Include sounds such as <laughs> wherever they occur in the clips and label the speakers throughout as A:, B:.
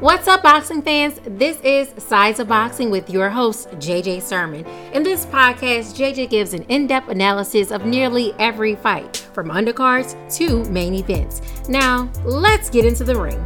A: What's up, boxing fans? This is Sides of Boxing with your host, JJ Sermon. In this podcast, JJ gives an in depth analysis of nearly every fight, from undercards to main events. Now, let's get into the ring.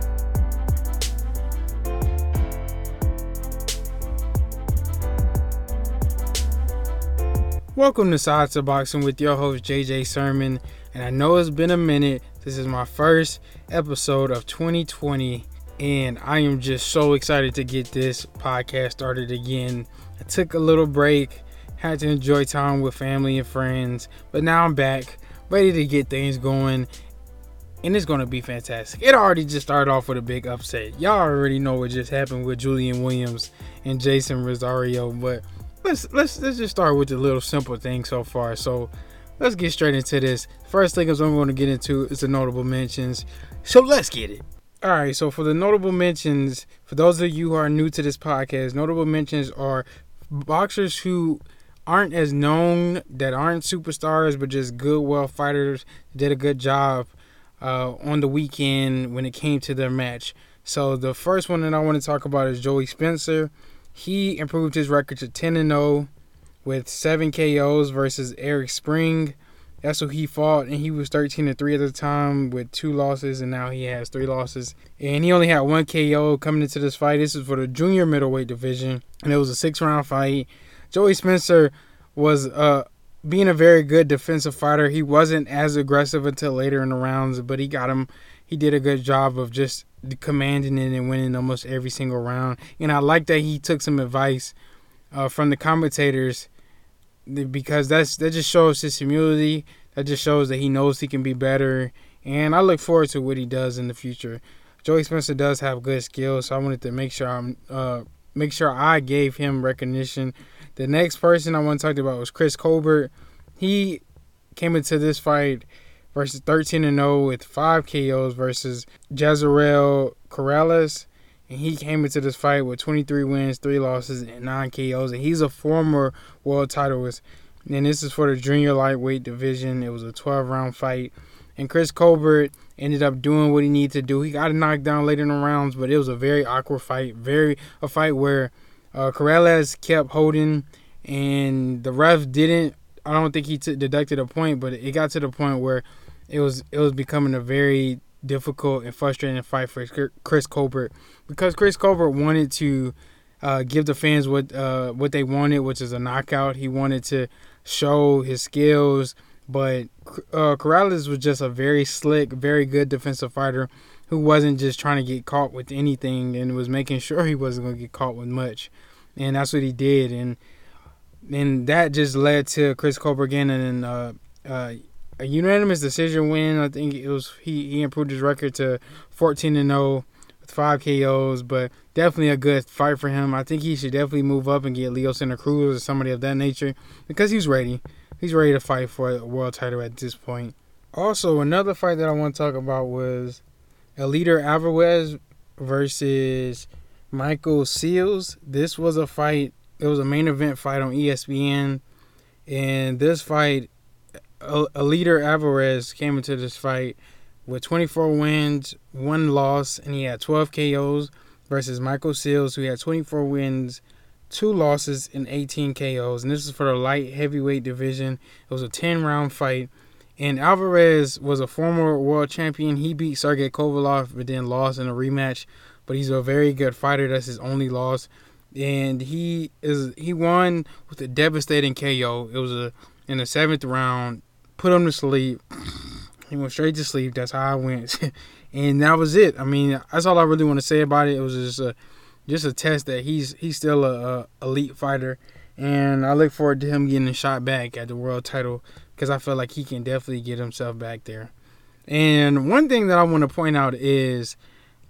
B: Welcome to Sides of Boxing with your host, JJ Sermon. And I know it's been a minute. This is my first episode of 2020 and I am just so excited to get this podcast started again. I took a little break, had to enjoy time with family and friends, but now I'm back, ready to get things going, and it's going to be fantastic. It already just started off with a big upset. Y'all already know what just happened with Julian Williams and Jeison Rosario, but let's let's let's just start with the little simple thing so far. So let's get straight into this. First thing I'm going to get into is the notable mentions. So let's get it. All right, so for the notable mentions, for those of you who are new to this podcast, notable mentions are boxers who aren't as known, that aren't superstars, but just good, well fighters, did a good job uh, on the weekend when it came to their match. So the first one that I want to talk about is Joey Spencer. He improved his record to 10 and 0 with seven KOs versus Eric Spring. That's who he fought, and he was 13 and 3 at the time with two losses, and now he has three losses. And he only had one KO coming into this fight. This is for the junior middleweight division, and it was a six round fight. Joey Spencer was uh, being a very good defensive fighter. He wasn't as aggressive until later in the rounds, but he got him. He did a good job of just commanding it and winning almost every single round. And I like that he took some advice uh, from the commentators because that's that just shows his humility. That just shows that he knows he can be better, and I look forward to what he does in the future. Joey Spencer does have good skills, so I wanted to make sure I'm uh, make sure I gave him recognition. The next person I want to talk about was Chris Colbert. He came into this fight versus 13 and 0 with five KOs versus Jezreel Corrales and he came into this fight with 23 wins, three losses, and nine KOs. And he's a former world titleist. And this is for the junior lightweight division. It was a 12 round fight. And Chris Colbert ended up doing what he needed to do. He got knocked down later in the rounds, but it was a very awkward fight. Very a fight where uh, Corrales kept holding, and the ref didn't. I don't think he t- deducted a point, but it got to the point where it was it was becoming a very difficult and frustrating fight for Chris Colbert. Because Chris Colbert wanted to uh, give the fans what uh, what they wanted, which is a knockout. He wanted to show his skills, but uh, Corrales was just a very slick, very good defensive fighter who wasn't just trying to get caught with anything and was making sure he wasn't going to get caught with much, and that's what he did, and and that just led to Chris Colbert getting an uh, uh, a unanimous decision win. I think it was he, he improved his record to 14 and 0 with five KOs, but definitely a good fight for him. I think he should definitely move up and get Leo Santa Cruz or somebody of that nature because he's ready. He's ready to fight for a world title at this point. Also, another fight that I want to talk about was Eleider Alvarez versus Michael Seals. This was a fight. It was a main event fight on ESPN, and this fight Eleider Alvarez came into this fight with 24 wins, one loss, and he had 12 KOs versus Michael Seals, who had 24 wins, two losses, and 18 KOs. And this is for the light heavyweight division. It was a 10 round fight. And Alvarez was a former world champion. He beat Sergey Kovalev, but then lost in a rematch. But he's a very good fighter. That's his only loss. And he is he won with a devastating KO. It was a in the seventh round put him to sleep. He went straight to sleep. That's how I went, <laughs> and that was it. I mean, that's all I really want to say about it. It was just a just a test that he's he's still a, a elite fighter, and I look forward to him getting a shot back at the world title because I feel like he can definitely get himself back there. And one thing that I want to point out is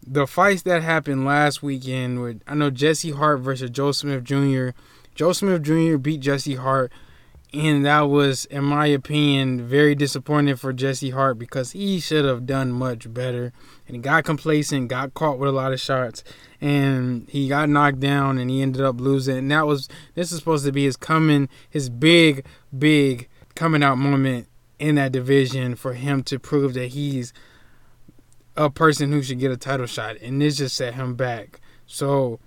B: the fights that happened last weekend with I know Jesse Hart versus Joe Smith Jr. Joe Smith Jr. beat Jesse Hart and that was, in my opinion, very disappointing for Jesse Hart because he should have done much better. And he got complacent, got caught with a lot of shots, and he got knocked down and he ended up losing. And that was this is supposed to be his coming, his big, big coming out moment in that division for him to prove that he's a person who should get a title shot, and this just set him back. So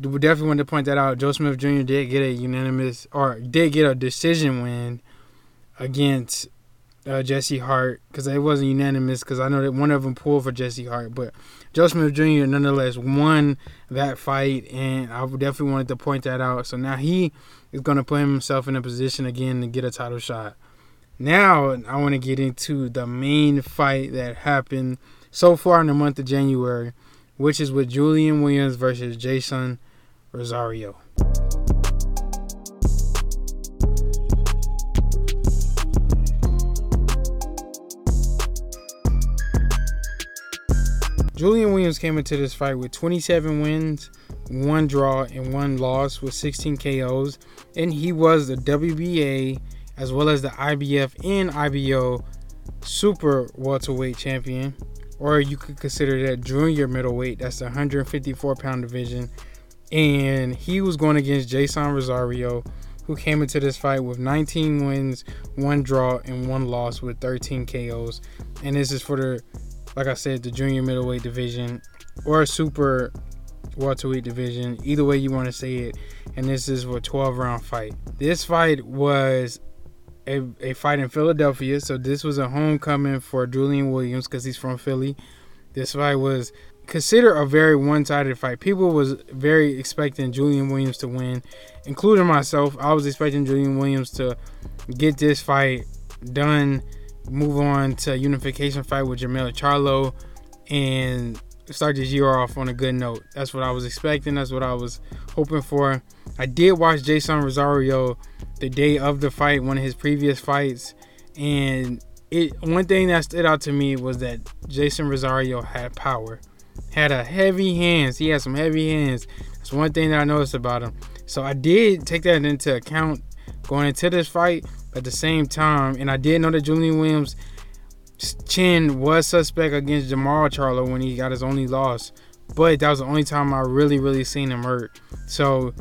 B: we definitely want to point that out. Joe Smith Jr. did get a unanimous or did get a decision win against uh, Jesse Hart because it wasn't unanimous because I know that one of them pulled for Jesse Hart, but Joe Smith Jr. nonetheless won that fight, and I definitely wanted to point that out. So now he is going to put himself in a position again to get a title shot. Now I want to get into the main fight that happened so far in the month of January, which is with Julian Williams versus Jeison Rosario. Julian Williams came into this fight with 27 wins, one draw, and one loss with 16 KOs, and he was the WBA as well as the IBF and IBO super welterweight champion, or you could consider that junior middleweight. That's the 154 pound division, and he was going against Jeison Rosario, who came into this fight with 19 wins, one draw, and one loss with 13 KOs, and this is for the like I said, the junior middleweight division or super welterweight division, either way you want to say it. And this is for a 12 round fight. This fight was a, a fight in Philadelphia, so this was a homecoming for Julian Williams because he's from Philly. This fight was considered a very one-sided fight. People was very expecting Julian Williams to win, including myself. I was expecting Julian Williams to get this fight done move on to unification fight with Jermell Charlo and start this year off on a good note. That's what I was expecting. That's what I was hoping for. I did watch Jeison Rosario the day of the fight, one of his previous fights, and it one thing that stood out to me was that Jeison Rosario had power, had a heavy hands. He had some heavy hands. That's one thing that I noticed about him. So I did take that into account going into this fight. At the same time, and I did know that Julian Williams' chin was suspect against Jermall Charlo when he got his only loss, but that was the only time I really, really seen him hurt. So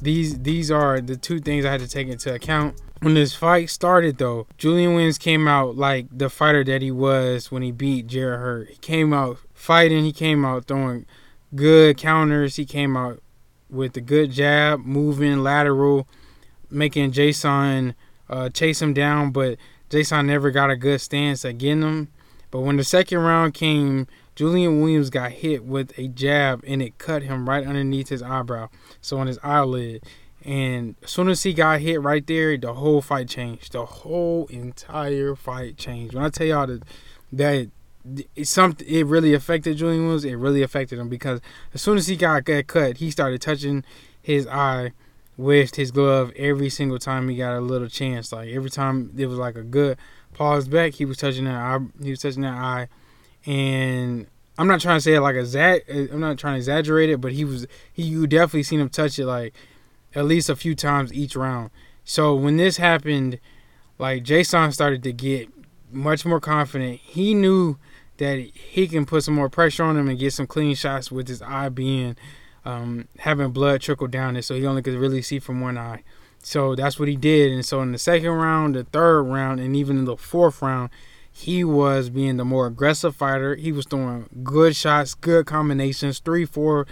B: these these are the two things I had to take into account. When this fight started, though, Julian Williams came out like the fighter that he was when he beat Jarrett Hurd. He came out fighting. He came out throwing good counters. He came out with a good jab, moving lateral, making Jeison uh, chase him down, but Jeison never got a good stance at getting him. But when the second round came, Julian Williams got hit with a jab and it cut him right underneath his eyebrow, so on his eyelid. And as soon as he got hit right there, the whole fight changed. The whole entire fight changed. When I tell y'all that, that it something it really affected Julian Williams, it really affected him because as soon as he got, cut, he started touching his eye with his glove every single time he got a little chance. Like every time there was like a good pause back, he was touching that eye. He was touching that eye, and I'm not trying to say it like a I'm not trying to exaggerate it, but he was he you definitely seen him touch it like at least a few times each round. So when this happened, like Jeison started to get much more confident. He knew that he can put some more pressure on him and get some clean shots with his eye being um, having blood trickle down it, so he only could really see from one eye. So that's what he did. And so in the second round, the third round, and even in the fourth round, he was being the more aggressive fighter. He was throwing good shots, good combinations, three, four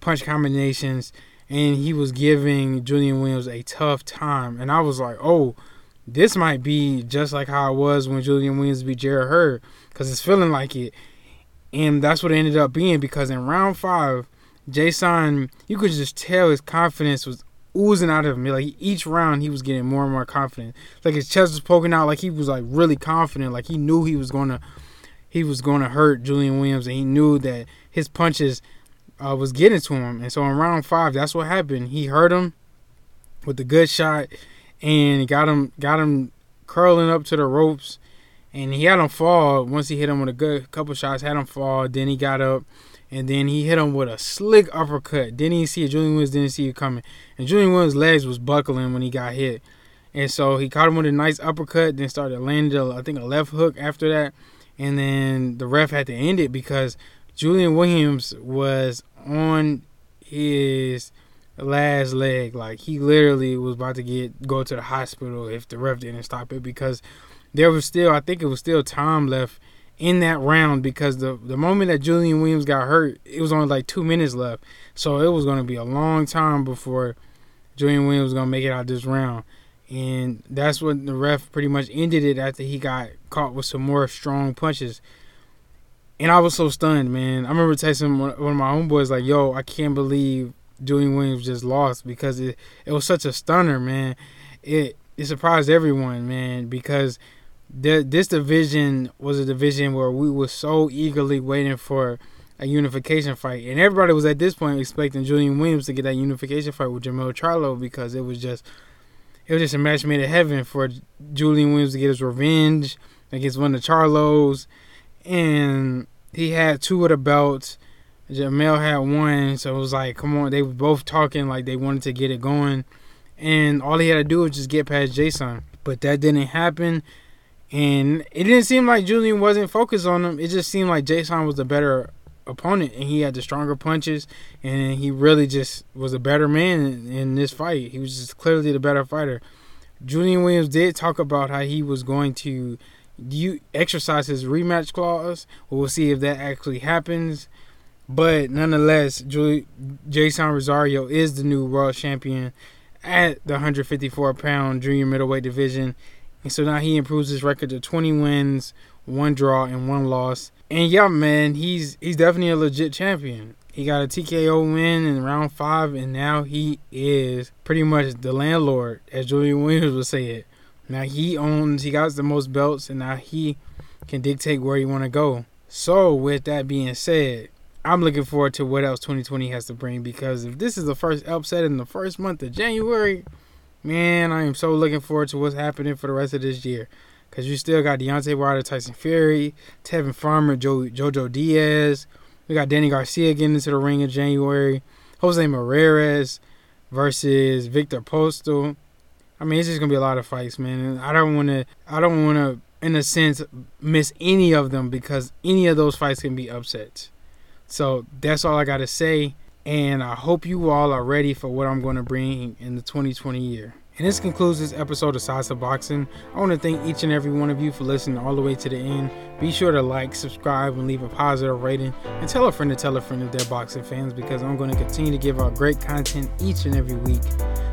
B: punch combinations, and he was giving Julian Williams a tough time. And I was like, oh, this might be just like how it was when Julian Williams beat Jarrett Hurd, because it's feeling like it. And that's what it ended up being because in round five, Jeison, you could just tell his confidence was oozing out of him. Like each round, he was getting more and more confident. Like his chest was poking out. Like he was like really confident. Like he knew he was gonna, he was gonna hurt Julian Williams, and he knew that his punches uh, was getting to him. And so in round five, that's what happened. He hurt him with a good shot, and got him got him curling up to the ropes, and he had him fall once he hit him with a good couple shots. Had him fall. Then he got up and then he hit him with a slick uppercut. Didn't even see it. Julian Williams didn't see it coming. And Julian Williams' legs was buckling when he got hit. And so he caught him with a nice uppercut, then started landing, I think, a left hook after that. And then the ref had to end it because Julian Williams was on his last leg. Like he literally was about to get go to the hospital if the ref didn't stop it because there was still I think it was still time left in that round because the the moment that Julian Williams got hurt, it was only like two minutes left. So it was going to be a long time before Julian Williams was going to make it out this round. And that's when the ref pretty much ended it after he got caught with some more strong punches. And I was so stunned, man. I remember texting one of my homeboys like, "Yo, I can't believe Julian Williams just lost because it it was such a stunner, man. It it surprised everyone, man, because the, this division was a division where we were so eagerly waiting for a unification fight, and everybody was at this point expecting Julian Williams to get that unification fight with Jermell Charlo because it was just it was just a match made in heaven for Julian Williams to get his revenge against one of the Charlos, and he had two of the belts. Jermell had one, so it was like, come on, they were both talking like they wanted to get it going, and all he had to do was just get past Jeison, but that didn't happen. And it didn't seem like Julian wasn't focused on him. It just seemed like Jeison was the better opponent and he had the stronger punches and he really just was a better man in this fight. He was just clearly the better fighter. Julian Williams did talk about how he was going to you exercise his rematch clause. We'll see if that actually happens. But nonetheless, Julie, Jeison Rosario is the new world champion at the 154 pound junior middleweight division. And so now he improves his record to 20 wins, one draw, and one loss. And yeah, man, he's he's definitely a legit champion. He got a TKO win in round five, and now he is pretty much the landlord, as Julian Williams would say it. Now he owns, he got the most belts, and now he can dictate where you want to go. So, with that being said, I'm looking forward to what else 2020 has to bring because if this is the first upset in the first month of January, man, I am so looking forward to what's happening for the rest of this year. Because you still got Deontay Wilder, Tyson Fury, Tevin Farmer, jo- Jojo Diaz. We got Danny Garcia getting into the ring in January. Jose Moraes versus Viktor Postol. I mean, it's just gonna be a lot of fights, man. And I don't want to. I don't want to, in a sense, miss any of them because any of those fights can be upsets. So that's all I got to say. And I hope you all are ready for what I'm to bring in the 2020 year. And this concludes this episode of of Boxing. I want to thank each and every one of you for listening all the way to the end. Be sure to like, subscribe, and leave a positive rating. And tell a friend to tell a friend if they're boxing fans because I'm going to continue to give out great content each and every week.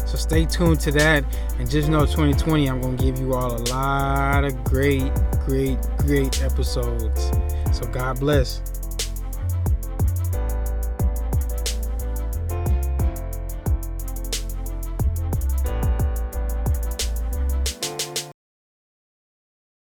B: So stay tuned to that. And just know 2020, I'm going to give you all a lot of great, great, great episodes. So God bless.